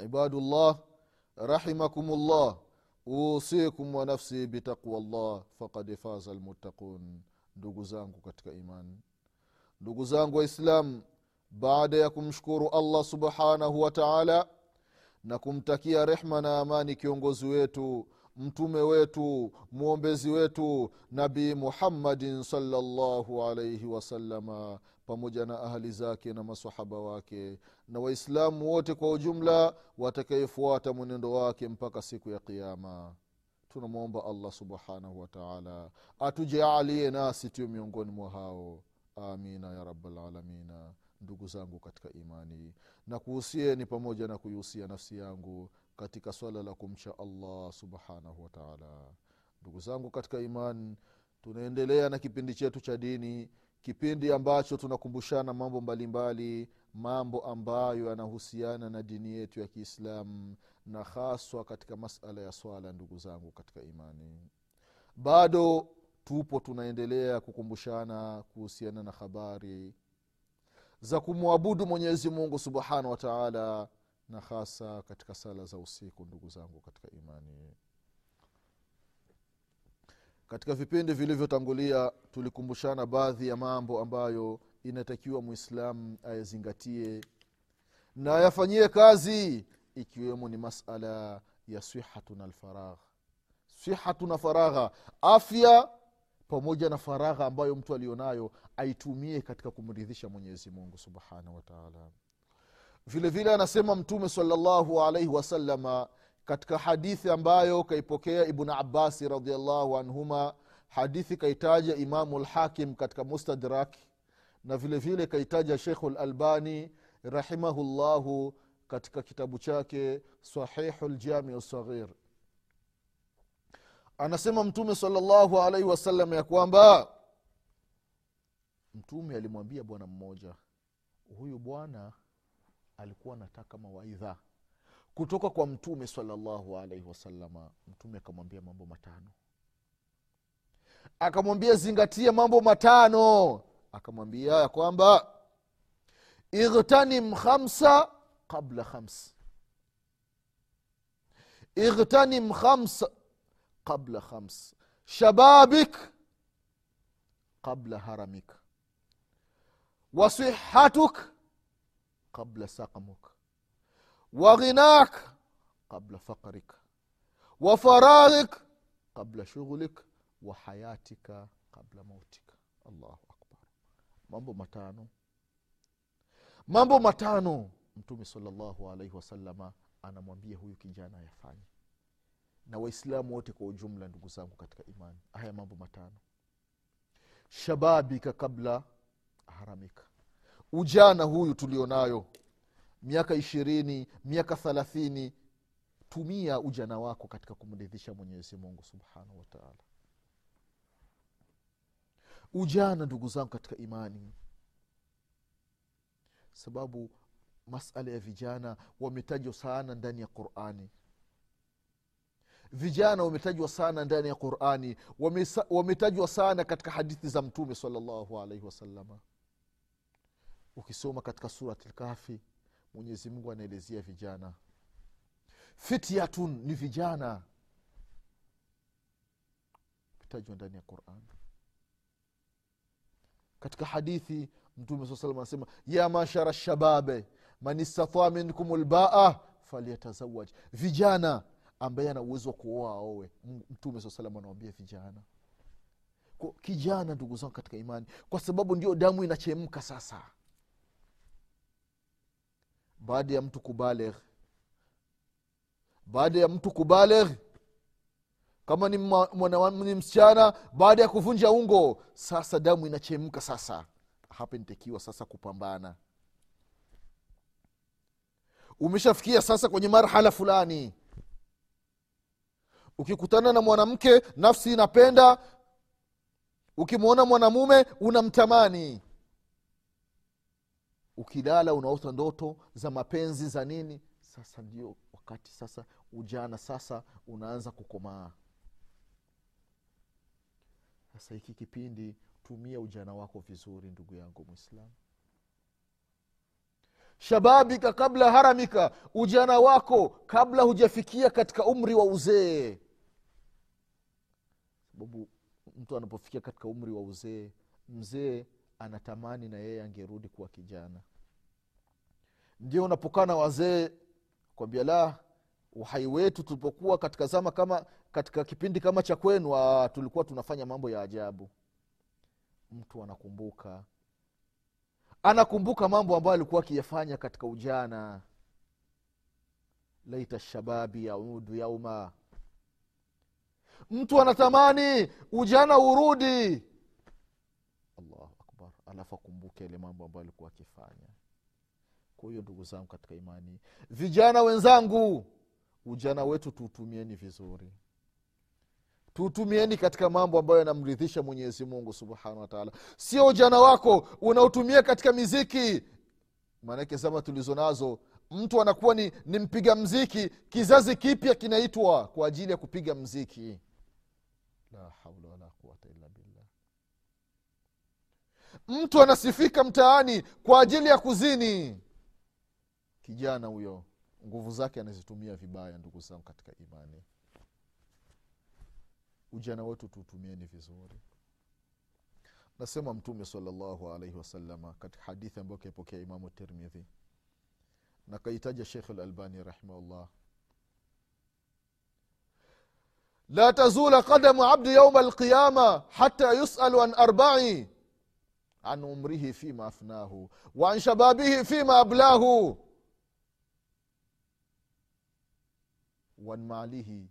عباد الله رحمكم الله usikum wa nafsi bitaqwa llah fakad faza almuttaqun ndugu zangu katika imani ndugu zangu waislamu baada ya kumshukuru allah subhanahu wa taala na kumtakia rehma na amani kiongozi wetu mtume wetu mwombezi wetu nabii muhammadin salllahu alaihi wasalama pamoja na ahali zake na masahaba wake na waislamu wote kwa ujumla watakayefuata mwenendo wake mpaka siku ya qiama tunamwomba allah subhanahu wataala atujaalie nasi tuyo miongoni mwa hao. Amina ya rabalalamina ndugu zangu katika imani na kuhusieni pamoja na kuihusia nafsi yangu katika swala la kumcha allah subhanahu wataala ndugu zangu katika imani tunaendelea na kipindi chetu cha dini kipindi ambacho tunakumbushana mambo mbalimbali mambo ambayo yanahusiana na dini yetu ya kiislamu na haswa katika masala ya swala ndugu zangu katika imani. Bado tupo tunaendelea kukumbushana kuhusiana na habari za kumwabudu mwenyezi mungu subhanahu wa taala na hasa katika sala za usiku ndugu zangu katika imani katika vipindi vilivyotangulia tulikumbushana baadhi ya mambo ambayo inatakiwa mwislamu ayazingatie na ayafanyie kazi ikiwemo ni masala ya sihatu na lfaragha sihatu na faragha afya pamoja na faragha ambayo mtu alionayo aitumie katika kumridhisha mwenyezi mungu subhanahu wataala vile vile anasema mtume salllahu alaihi wasalama katika hadithi ambayo kaipokea ibn abasi radiallahu anhuma hadithi kaitaja imamu lhakim katika mustadrak na vile vile kaitaja shekhu lalbani rahimahullahu katika kitabu chake sahihu ljamiu saghir anasema mtume salllahu alaihi wasallam ya kwamba mtume alimwambia bwana mmoja huyu bwana alikuwa anataka mawaidha kutoka kwa mtume salallahu alaihi wasalama mtume akamwambia mambo matano. Akamwambia zingatia mambo matano. Akamwambia ya kwamba ightanim khamsa qabla khams. Ightanim khamsa qabla khams. Shababik qabla haramik. Wasihatuk qabla saqmuk وغناك قبل فقرك وفراغك قبل شغلك وحياتك قبل موتك الله akbar mambo matano mambo matano mtume salllahu alaihi wasalama anamwambia huyu kijana ayafanye na waislamu wote kwa ujumla ndugu zangu katika imani haya mambo matano shababika kabla haramika ujana huyu tulionayo miaka ishirini miaka thalathini tumia ujana wako katika kumridhisha mwenyezi mungu subhanahu wataala ujana ndugu zangu katika imani. Sababu masala ya vijana wametajwa sana ndani ya qurani. Vijana wametajwa sana ndani ya qurani. Wametajwa sana katika hadithi za mtume salllahu alaihi wasalama ukisoma katika surat lkafi mwenyezi mungu anaelezea vijana. Fityatun ni vijana. Vitajwa ndani ya quran. Katika hadithi mtume saa salam anasema ya mashara shababe man istataa minkum lbaa falyatazawaj vijana ambaye ana uwezo wa kuoa aowe mtume saa salam anawambia vijana. Kijana ndugu zangu katika imani kwa sababu ndio damu inachemka sasa baada ya mtu kubalegh baada ya mtu kubalegh kama ni, ni msichana baada ya kuvunja ungo sasa damu inachemka sasa. Hapa nitakiwa sasa kupambana. Umeshafikia sasa kwenye marhala fulani. Ukikutana na mwanamke nafsi inapenda. Ukimwona mwanamume unamtamani ukilala unaota ndoto za mapenzi za nini? Sasa ndio wakati sasa ujana sasa unaanza kukomaa. Sasa hiki kipindi tumia ujana wako vizuri ndugu yangu mwislamu shababika kabla haramika ujana wako kabla hujafikia katika umri wa uzee. Sababu mtu anapofikia katika umri wa uzee mzee anatamani na yeye angerudi kuwa kijana. Ndio unapokaa na wazee kwambia la uhai wetu tulipokuwa katika zama kama katika kipindi kama cha kwenu ah, tulikuwa tunafanya mambo ya ajabu. Mtu anakumbuka. Anakumbuka mambo ambayo alikuwa akiyafanya katika ujana. Laita shababi yaudu yauma. Mtu anatamani ujana urudi alafu akumbuke yale mambo ambayo alikuwa akifanya. Kwa hiyo ndugu zangu katika imani vijana wenzangu ujana wetu tuutumieni vizuri. Tuutumieni katika mambo ambayo yanamridhisha mwenyezi mungu subhanahu wataala sio ujana wako unaotumia katika miziki. Maanake zama tulizo nazo mtu anakuwa ni, ni mpiga mziki kizazi kipya kinaitwa kwa ajili ya kupiga mziki. La haula wala quwata illa mtu anasifika mtaani kwa ajili ya kuzini. Kijana huyo nguvu zake anazitumia vibaya ndugu zangu katika imani. Ujana wetu tuutumieni vizuri. Nasema mtume salllahu alaihi wasalama katika hadithi ambayo kaipokea imamu tirmidhi na kaitaja shekh lalbani rahimahullah. La tazula qadamu abdi yauma alqiyama hata yusalu an arbai an umrihi fima afnahu. Wa an shababihi fima ablahu. Wan malihi.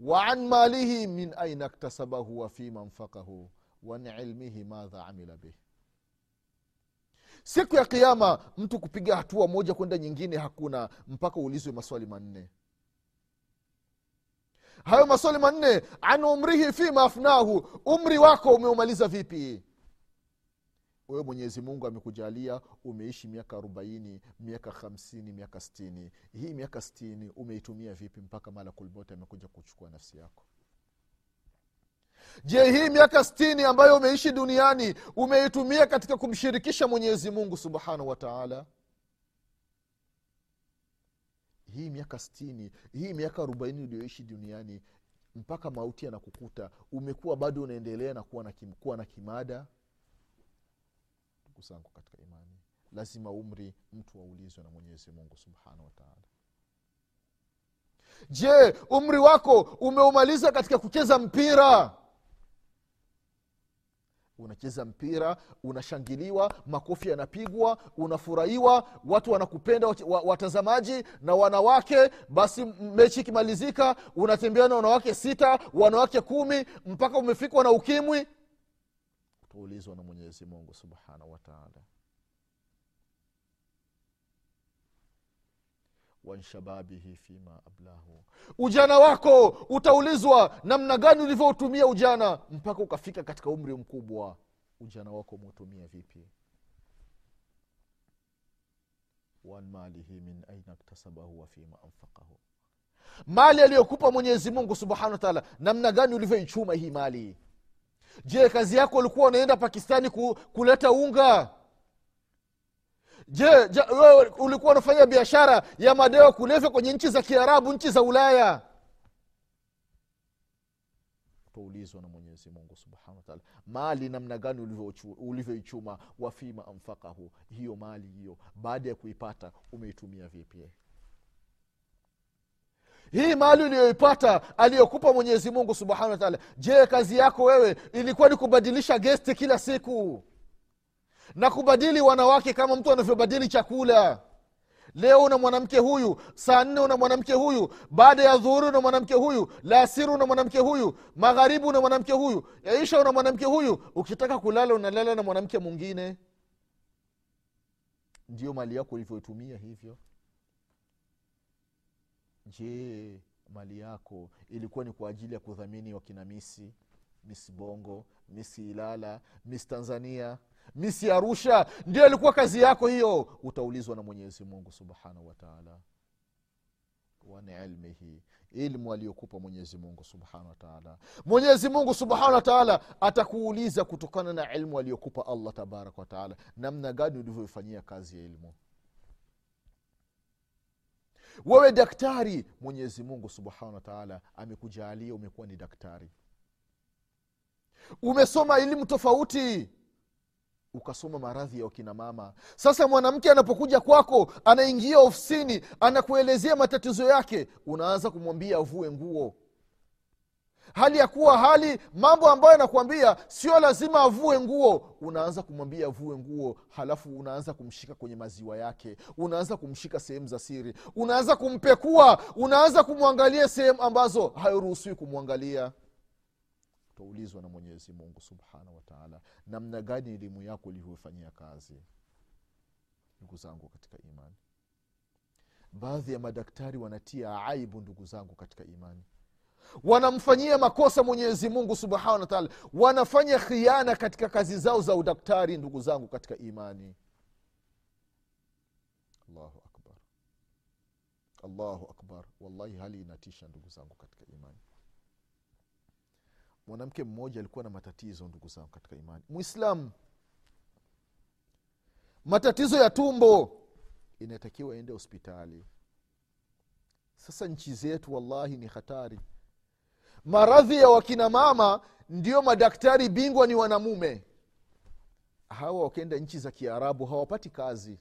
Wa an malihi min aina iktasabahu wa fima nfakahu wan ilmihi madha amila bih siku ya kiama mtu kupiga hatua moja kwenda nyingine hakuna mpaka uulizwe maswali manne. Hayo maswali manne an umrihi fima afnahu. Umri wako umeumaliza vipi? Wewe mwenyezi mungu amekujalia umeishi miaka arobaini miaka hamsini miaka stini hii miaka stini umeitumia vipi mpaka malakulmoti amekuja kuchukua nafsi yako? Je hii miaka stini ambayo umeishi duniani umeitumia katika kumshirikisha mwenyezi mungu subhanahu wataala hii miaka stini hii miaka arobaini ulioishi duniani mpaka mauti yanakukuta umekuwa bado unaendelea na kuwa na, kim, kuwa na kimada ndugu zangu katika imani. Lazima umri mtu aulizwe na mwenyezi mungu subhanahu wataala je umri wako umeumaliza katika kucheza mpira? Unacheza mpira unashangiliwa makofi yanapigwa unafurahiwa watu wanakupenda watazamaji na wanawake basi mechi ikimalizika unatembea na wanawake sita wanawake kumi mpaka umefikwa na ukimwi utaulizwa na mwenyezi mungu subhanahu wataala wanshababihi fima ablahu. Ujana wako utaulizwa namna gani ulivyoutumia ujana mpaka ukafika katika umri mkubwa. Ujana wako umeutumia vipi? Wan min aina ktasabahu wafima anfaqahu. Mali aliyokupa mwenyezi mungu subhanahu wataala namna gani ulivyoichuma hii mali je kazi yako ulikuwa unaenda pakistani ku, kuleta unga? Je wewe ulikuwa unafanya biashara ya madawa kulevya kwenye nchi za kiarabu nchi za ulaya? Utaulizwa na mwenyezi mungu subhanahu wataala mali namna gani ulivyoichuma wafima anfakahu hiyo mali hiyo baada ya kuipata umeitumia vipi hii mali uliyoipata aliyokupa mwenyezi mungu subhanahu wataala je kazi yako wewe ilikuwa ni kubadilisha gesti kila siku? Na kubadili wanawake kama mtu anavyobadili chakula. Leo una mwanamke huyu saa nne una mwanamke huyu baada ya dhuhuri una mwanamke huyu laasiri una mwanamke huyu magharibi una mwanamke huyu yaisha una mwanamke huyu ukitaka kulala unalala na mwanamke mwingine. Ndio mali yako ulivyoitumia hivyo je mali yako ilikuwa ni kwa ajili ya kudhamini wakina misi misi bongo misi ilala misi tanzania misi arusha? Ndio ilikuwa kazi yako hiyo? Utaulizwa na mwenyezi mungu subhanahu wataala wan ilmihi ilmu aliyokupa mwenyezi mungu subhanahu wataala mwenyezi mungu subhanahu wataala atakuuliza kutokana na ilmu aliyokupa allah tabaraka wataala namna gani ulivyoifanyia kazi ya ilmu wewe daktari. Mwenyezi mungu subhanahu wataala amekujaalia umekuwa ni daktari. Umesoma elimu tofauti ukasoma maradhi ya wakina mama. Sasa mwanamke anapokuja kwako anaingia ofisini anakuelezea matatizo yake unaanza kumwambia avue nguo hali ya kuwa hali mambo ambayo anakuambia sio lazima avue nguo. Unaanza kumwambia avue nguo halafu unaanza kumshika kwenye maziwa yake. Unaanza kumshika sehemu za siri. Unaanza kumpekua. Unaanza kumwangalia sehemu ambazo hayoruhusiwi kumwangalia. Utaulizwa na mwenyezi mungu subhanahu wataala namna gani elimu yako ilivyofanyia kazi? Ndugu zangu katika imani. Baadhi ya madaktari wanatia aibu ndugu zangu katika imani wanamfanyia makosa mwenyezi mungu subhanahu wataala wanafanya khiana katika kazi zao za udaktari ndugu zangu katika imani. Allahu akbar. Allahu akbar. Wallahi hali inatisha ndugu zangu katika imani. Mwanamke mmoja alikuwa na matatizo ndugu zangu katika imani. Mwislamu matatizo ya tumbo inatakiwa ende hospitali. Sasa nchi zetu wallahi ni hatari maradhi ya wakina mama ndio madaktari bingwa ni wanamume. Hawa wakienda nchi za kiarabu hawapati kazi.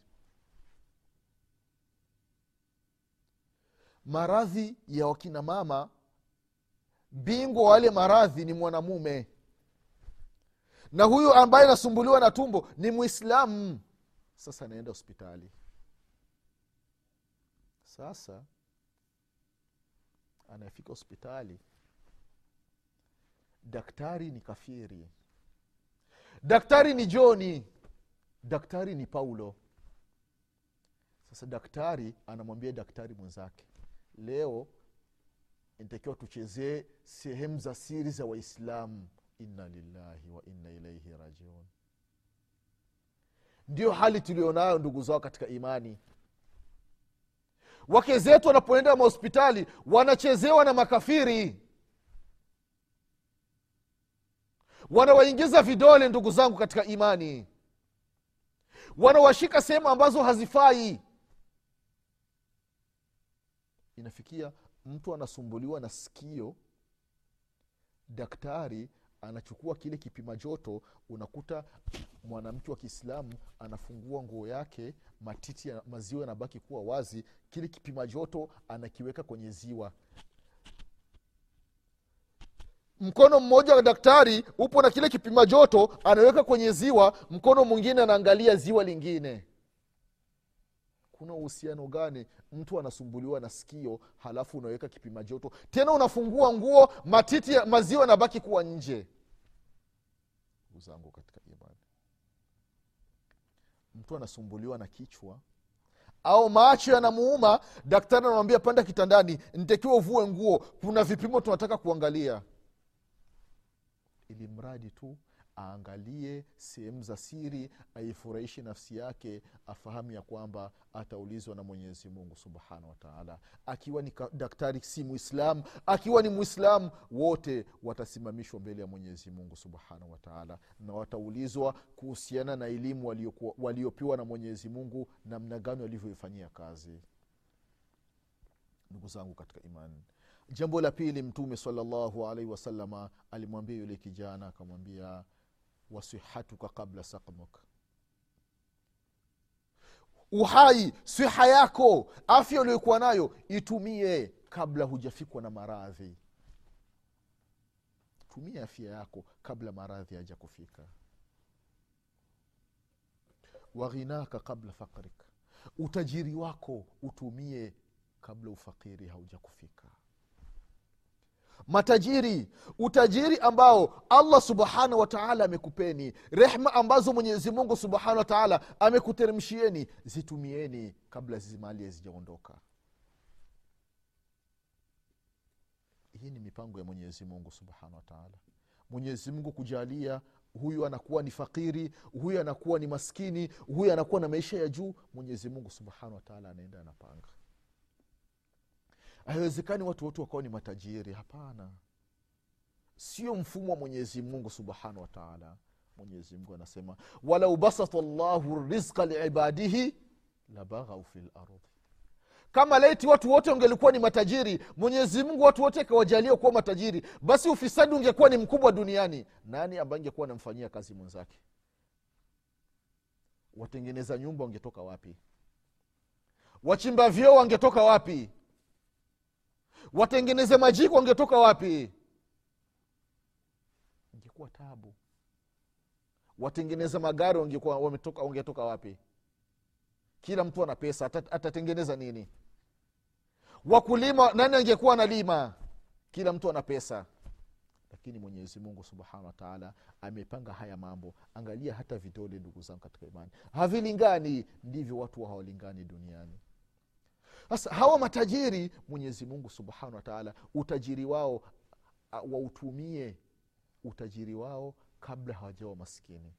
Maradhi ya wakina mama bingwa wale maradhi ni mwanamume. Na huyu ambaye anasumbuliwa na tumbo ni mwislamu sasa anaenda hospitali. Sasa anayefika hospitali daktari ni kafiri. Daktari ni joni. Daktari ni paulo. Sasa daktari anamwambia daktari mwenzake leo inatakiwa tuchezee sehemu za siri za waislamu. Inna lillahi wa inna ilaihi rajiun. Ndio hali tulionayo ndugu zao katika imani. Wake zetu wanapoenda mahospitali wanachezewa na makafiri wanawaingiza vidole ndugu zangu katika imani. Wanawashika sehemu ambazo hazifai. Inafikia mtu anasumbuliwa na sikio daktari anachukua kile kipima joto unakuta mwanamke wa kiislamu anafungua nguo yake matiti maziwa yanabaki kuwa wazi kile kipima joto anakiweka kwenye ziwa mkono mmoja wa daktari upo na kile kipima joto anaweka kwenye ziwa mkono mwingine anaangalia ziwa lingine. Kuna uhusiano gani? Mtu anasumbuliwa na sikio halafu unaweka kipima joto. Tena unafungua nguo matiti maziwa yanabaki kuwa nje. Zangu katika imani mtu anasumbuliwa na kichwa au macho yanamuuma daktari anamwambia panda kitandani ntakiwa uvue nguo. Kuna vipimo tunataka kuangalia ili mradi tu aangalie sehemu za siri aifurahishe nafsi yake afahamu ya kwamba ataulizwa na mwenyezi mungu subhanahu wataala akiwa ni daktari si mwislamu akiwa ni mwislamu wote watasimamishwa mbele ya mwenyezi mungu subhanahu wataala na wataulizwa kuhusiana na elimu waliopewa na mwenyezi mungu namna gani walivyoifanyia kazi. Ndugu zangu katika imani jambo la pili mtume salallahu alaihi wasalama alimwambia yule kijana akamwambia wasihatuka kabla sakmuk uhai siha yako afya uliokuwa nayo itumie kabla hujafikwa na maradhi. Tumia afya yako kabla maradhi haja kufika waghinaka kabla fakrik utajiri wako utumie kabla ufakiri hauja kufika matajiri utajiri ambao allah subhanahu wataala amekupeni rehma ambazo mwenyezi mungu subhanahu wataala amekuteremshieni zitumieni kabla zizi zijaondoka hii ni mipango ya mwenyezi mungu subhanahu wataala mwenyezi mungu kujalia huyu anakuwa ni fakiri huyu anakuwa ni maskini huyu anakuwa na maisha ya juu mwenyezi mungu subhanahu wataala anaenda anapanga haiwezekani watu wote wakawa ni matajiri hapana. Sio mfumo wa mwenyezi mungu subhanahu wataala mwenyezi anasema walau basata llahu rizqa liibadihi labaghau fi lardi kama laiti watu wote wangelikuwa ni matajiri mwenyezi mungu watu wote akawajalia kuwa matajiri basi ufisadi ungekuwa ni mkubwa duniani. Nani ambaye ingekuwa anamfanyia kazi mwenzake? Watengeneza nyumba wangetoka wapi? Wachimba vyoo wangetoka wapi watengeneze majiko wangetoka wapi? Ingekuwa tabu watengeneza magari wangetoka wapi? Kila mtu ana pesa atatengeneza nini? Wakulima nani angekuwa analima? Kila mtu ana pesa. Lakini mwenyezi mungu subhanahu wataala amepanga haya mambo. Angalia hata vidole ndugu zangu katika imani. Havilingani. Ndivyo watu hawalingani duniani sasa hawa matajiri mwenyezi mungu subhanahu wataala utajiri wao wautumie utajiri wao kabla hawajawa maskini.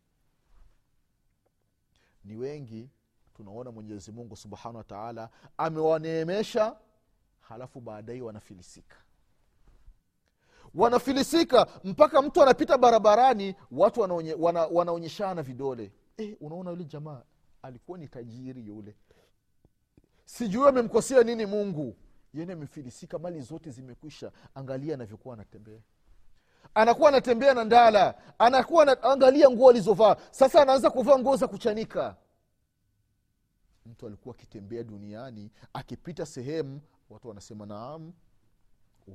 Ni wengi tunaona mwenyezi mungu subhanahu wataala amewaneemesha halafu baadaye wanafilisika. Wanafilisika mpaka mtu anapita barabarani watu wanaonye, wana, wanaonyeshana vidole. E, unaona yule jamaa alikuwa ni tajiri yule sijui amemkosea nini mungu. Yani amefilisika mali zote zimekwisha. Angalia anavyokuwa anatembea. Anakuwa anatembea na ndala. Anakuwa na, angalia nguo alizovaa. Sasa anaanza kuvaa nguo za kuchanika. Mtu alikuwa akitembea duniani akipita sehemu watu wanasema naam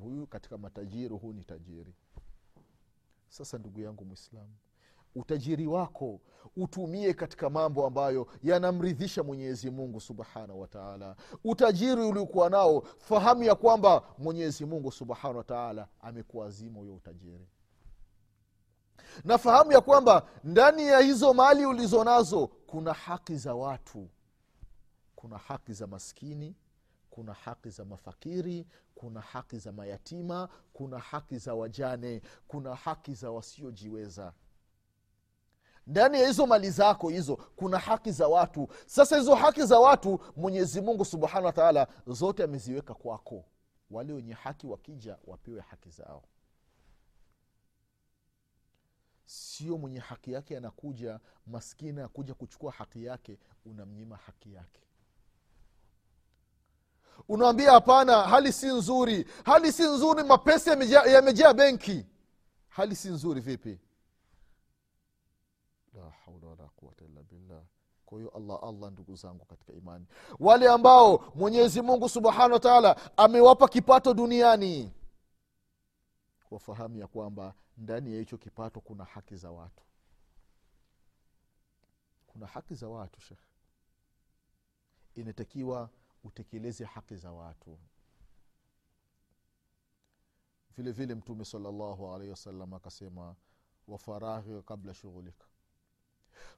huyu katika matajiri huyu ni tajiri. Sasa ndugu yangu mwislamu utajiri wako utumie katika mambo ambayo yanamridhisha mwenyezi mungu subhanahu wataala utajiri uliokuwa nao fahamu ya kwamba mwenyezi mungu subhanahu wataala amekuazima huyo utajiri. Na fahamu ya kwamba ndani ya hizo mali ulizo nazo kuna haki za watu. Kuna haki za maskini kuna haki za mafakiri kuna haki za mayatima kuna haki za wajane kuna haki za wasiojiweza ndani ya hizo mali zako hizo kuna haki za watu. Sasa hizo haki za watu mwenyezi mungu subhanahu wa taala zote ameziweka kwako. Wale wenye haki wakija wapewe haki zao. Sio mwenye haki yake anakuja maskini akuja kuchukua haki yake unamnyima haki yake. Unawambia hapana hali si nzuri. Hali si nzuri mapesa yamejaa benki. Hali si nzuri vipi la haula wala quwata illa billah kwa hiyo allah allah ndugu zangu katika imani. Wale ambao mwenyezi mungu subhanahu wa taala amewapa kipato duniani wafahamu ya kwamba ndani ya hicho kipato kuna haki za watu. Kuna haki za watu shekh inatakiwa utekeleze haki za watu. Vile vile mtume salllahu alaihi wasallam akasema wafaraghi kabla shughulika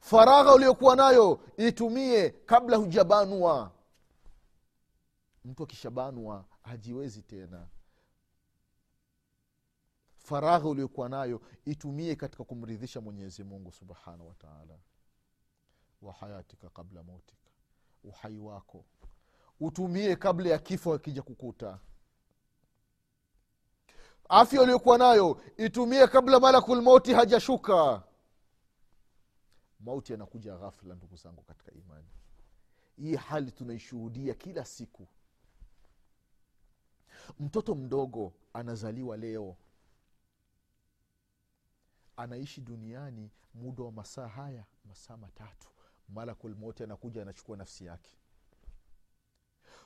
faragha uliokuwa nayo itumie kabla hujabanwa. Mtu akishabanwa hajiwezi tena. Faragha uliokuwa nayo itumie katika kumridhisha mwenyezi mungu subhanahu wataala wa hayatika kabla mautika. Uhai wako. Utumie kabla ya kifo akija kukuta. Afya uliokuwa nayo itumie kabla malakulmauti hajashuka mauti yanakuja ghafla ndugu zangu katika imani. Hii hali tunaishuhudia kila siku. Mtoto mdogo anazaliwa leo. Anaishi duniani muda wa masaa haya masaa matatu. Malakulmauti anakuja anachukua nafsi yake.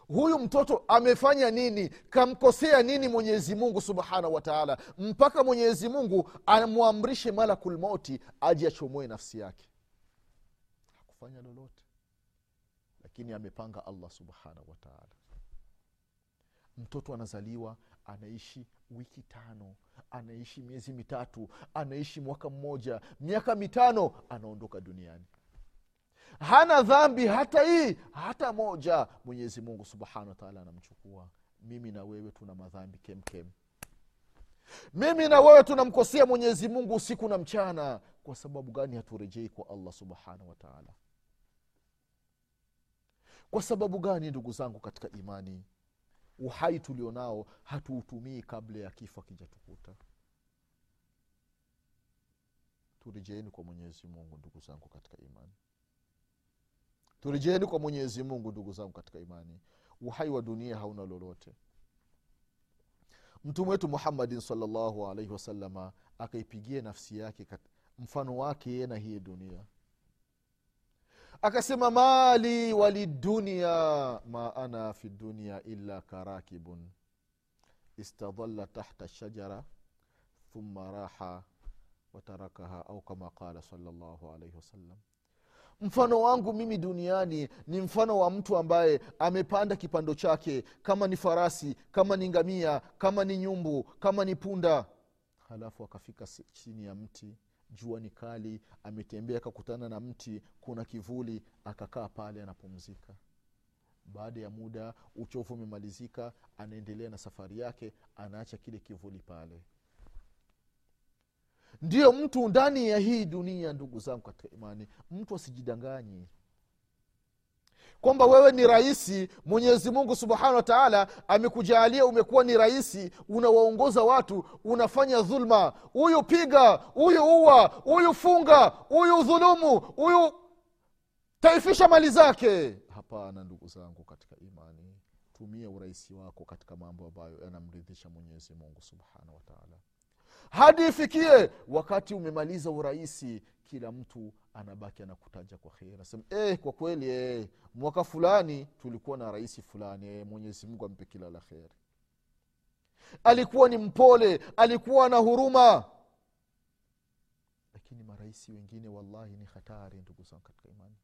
Huyu mtoto amefanya nini? Kamkosea nini mwenyezi mungu subhanahu wataala mpaka mwenyezi mungu amwamrishe malakulmauti aje achomoe nafsi yake hakufanya lolote. Lakini amepanga allah subhanahu wataala mtoto anazaliwa anaishi wiki tano anaishi miezi mitatu anaishi mwaka mmoja miaka mitano anaondoka duniani. Hana dhambi hata hii hata moja. Mwenyezi mungu subhanahu wataala anamchukua. Mimi na wewe tuna madhambi kemkem mimi na wewe tunamkosea mwenyezi mungu usiku na mchana. Kwa sababu gani haturejei kwa allah subhanahu wataala kwa sababu gani ndugu zangu katika imani uhai tulionao hatuutumii kabla ya kifo akijatukuta turejeeni kwa mwenyezi mungu ndugu zangu katika imani. Turejeeni kwa mwenyezi mungu ndugu zangu katika imani. Uhai wa dunia hauna lolote. Mtume wetu muhammadin salllahu alaihi wasalama akaipigia nafsi yake mfano wake yena na hii dunia akasema mali walidunia ma ana fi dunia illa karakibun. Istadalla tahta shajara thumma raha watarakaha au kama qala salllahu alaihi wasallam mfano wangu mimi duniani ni mfano wa mtu ambaye amepanda kipando chake kama ni farasi kama ni ngamia kama ni nyumbu kama ni punda. Halafu akafika chini ya mti jua ni kali ametembea akakutana na mti kuna kivuli akakaa pale anapumzika. Baada ya muda uchovu umemalizika anaendelea na safari yake anaacha kile kivuli pale. Ndiyo mtu ndani ya hii dunia ndugu zangu katika imani mtu asijidanganyi kwamba wewe ni rahisi mwenyezi mungu subhanahu wa taala amekujaalia umekuwa ni rahisi unawaongoza watu unafanya dhulma. Huyu piga huyu uwa huyu funga huyu dhulumu huyu taifisha mali zake. Hapana ndugu zangu katika imani tumia urahisi wako katika mambo ambayo yanamridhisha mwenyezi mungu subhanahu wa taala hadi ifikie wakati umemaliza urahisi kila mtu anabaki anakutaja kwa kheri. Nasema eh, kwa kweli eh, mwaka fulani tulikuwa na rahisi fulani eh, mwenyezi mungu ampe kila la kheri. Alikuwa ni mpole alikuwa na huruma. Lakini marahisi wengine wallahi ni hatari ndugu zangu katika imani.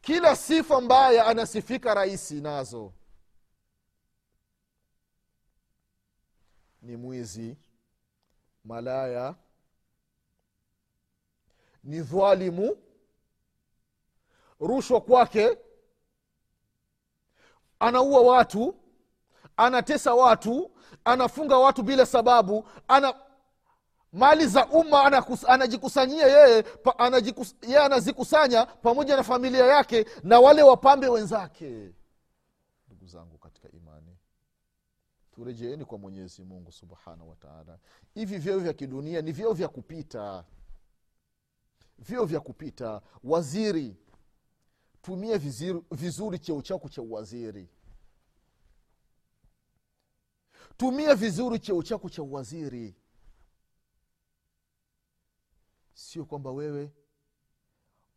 Kila sifa mbaya anasifika rahisi nazo. Ni mwizi malaya ni dhalimu rushwa kwake anaua watu anatesa watu anafunga watu bila sababu ana mali za umma anajikusanyia yeye anajikus, yeye anazikusanya pamoja na familia yake na wale wapambe wenzake. Ndugu zangu turejeeni kwa mwenyezi mungu subhanahu wataala hivi vyeo vya kidunia ni vyeo vya kupita. Vyeo vya kupita. Waziri. Tumia vizuri, vizuri cheo chako cha uwaziri tumia vizuri cheo chako cha uwaziri sio kwamba wewe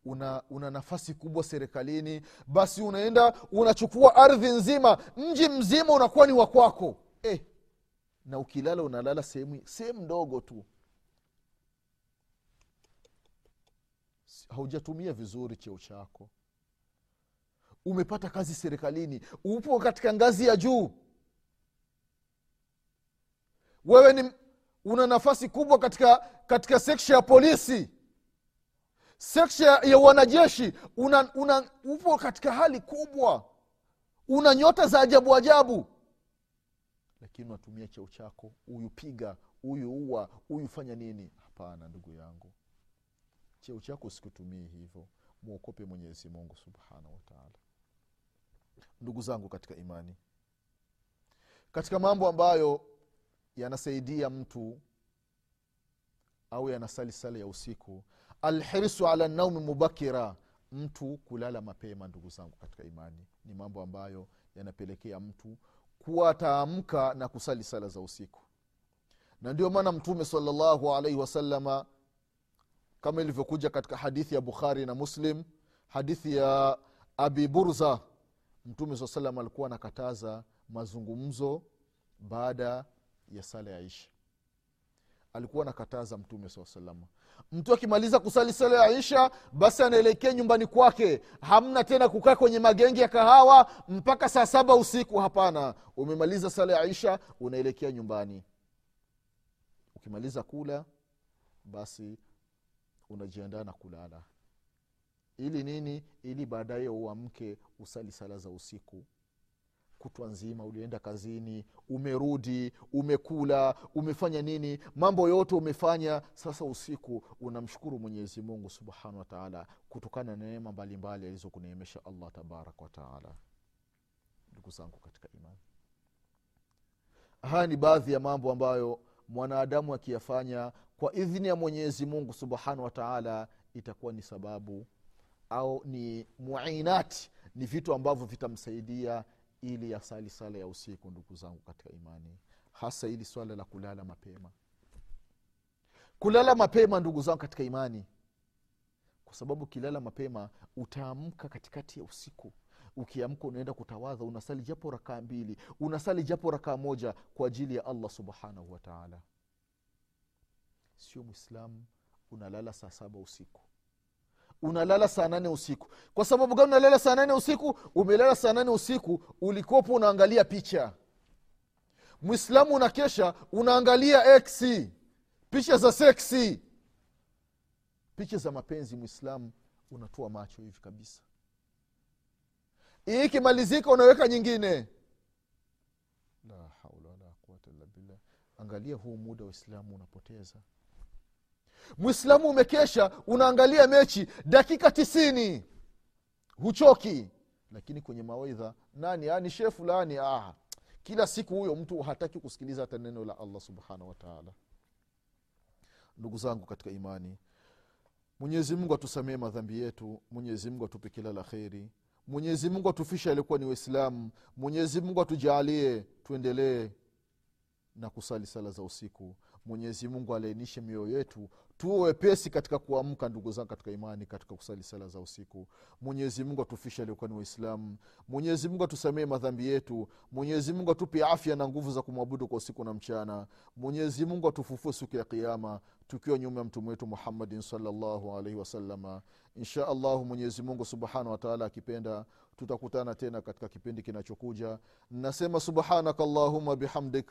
una una nafasi kubwa serikalini basi unaenda unachukua ardhi nzima mji mzima unakuwa ni wa kwako eh, na ukilala unalala sehemu sehemu ndogo tu. Haujatumia vizuri cheo chako. Umepata kazi serikalini upo katika ngazi ya juu. Wewe ni una nafasi kubwa katika katika seksha ya polisi. Seksha ya wanajeshi una, una upo katika hali kubwa. Una nyota za ajabu ajabu lakini unatumia cheo chako huyu piga huyu ua huyu fanya nini? Hapana ndugu yangu. Cheo chako sikutumii hivyo. Mwokope mwenyezi mungu subhanahu wataala ndugu zangu katika imani katika mambo ambayo yanasaidia mtu au yanasali sala ya usiku alhirsu ala naumi mubakira mtu kulala mapema ndugu zangu katika imani. Ni mambo ambayo yanapelekea mtu kuwa ataamka na kusali sala za usiku. Na ndio maana mtume salllahu alaihi wasalama kama ilivyokuja katika hadithi ya bukhari na muslim hadithi ya abi burza mtume saa salam alikuwa anakataza mazungumzo baada ya sala ya isha alikuwa anakataza mtume saa salama mtu akimaliza kusali sala ya isha basi anaelekea nyumbani kwake. Hamna tena kukaa kwenye magenge ya kahawa mpaka saa saba usiku. Hapana umemaliza sala ya isha unaelekea nyumbani. Ukimaliza kula basi unajiandaa na kulala. Ili nini? Ili baadaye uamke usali sala za usiku kutwa nzima ulienda kazini umerudi umekula umefanya nini mambo yote umefanya. Sasa usiku unamshukuru mwenyezi mungu subhanahu wataala kutokana na neema mbalimbali alizokuneemesha allah tabaraka wataala ndugu zangu katika imani haya ni baadhi ya mambo ambayo mwanadamu akiyafanya kwa idhini ya mwenyezi mungu subhanahu wataala itakuwa ni sababu au ni muinati ni vitu ambavyo vitamsaidia ili yasali sala ya usiku ndugu zangu katika imani hasa ili swala la kulala mapema. Kulala mapema ndugu zangu katika imani kwa sababu ukilala mapema utaamka katikati ya usiku. Ukiamka unaenda kutawadha unasali japo rakaa mbili unasali japo rakaa moja kwa ajili ya allah subhanahu wataala sio mwislamu unalala saa saba usiku unalala saa nane usiku. Kwa sababu gani unalala saa nane usiku? Umelala saa nane usiku ulikopo unaangalia picha. Mwislamu unakesha unaangalia x. Picha za seksi picha za mapenzi mwislamu unatoa macho hivi kabisa. Ikimalizika unaweka nyingine. La haula wala quwata illa billah. Angalia huu muda waislamu unapoteza mwislamu umekesha unaangalia mechi dakika tisini. Huchoki. Lakini kwenye mawaidha nani? Ah, shee fulani. Ah, kila siku huyo mtu hataki kusikiliza hata neno la allah subhanahu wataala ndugu zangu katika imani mwenyezi mungu atusamee madhambi yetu mwenyezi mungu atupe kila la kheri mwenyezi mungu atufisha alikuwa ni waislamu mwenyezi mungu atujaalie tuendelee na kusali sala za usiku mwenyezi mungu alainishe mioyo yetu tuwe wepesi katika kuamka ndugu zangu katika imani katika kusali sala za usiku. Mwenyezi mungu atufishe aliokuwa ni waislamu. Mwenyezi mungu atusamee madhambi yetu. Mwenyezi mungu atupe afya na nguvu za kumwabudu kwa usiku na mchana. Mwenyezi mungu atufufue siku ya kiama tukiwa nyuma ya mtume wetu muhammadin salllahu alaihi wasalama insha allahu mwenyezimungu subhanahu wataala akipenda tutakutana tena katika kipindi kinachokuja. Nasema subhanaka allahuma bihamdik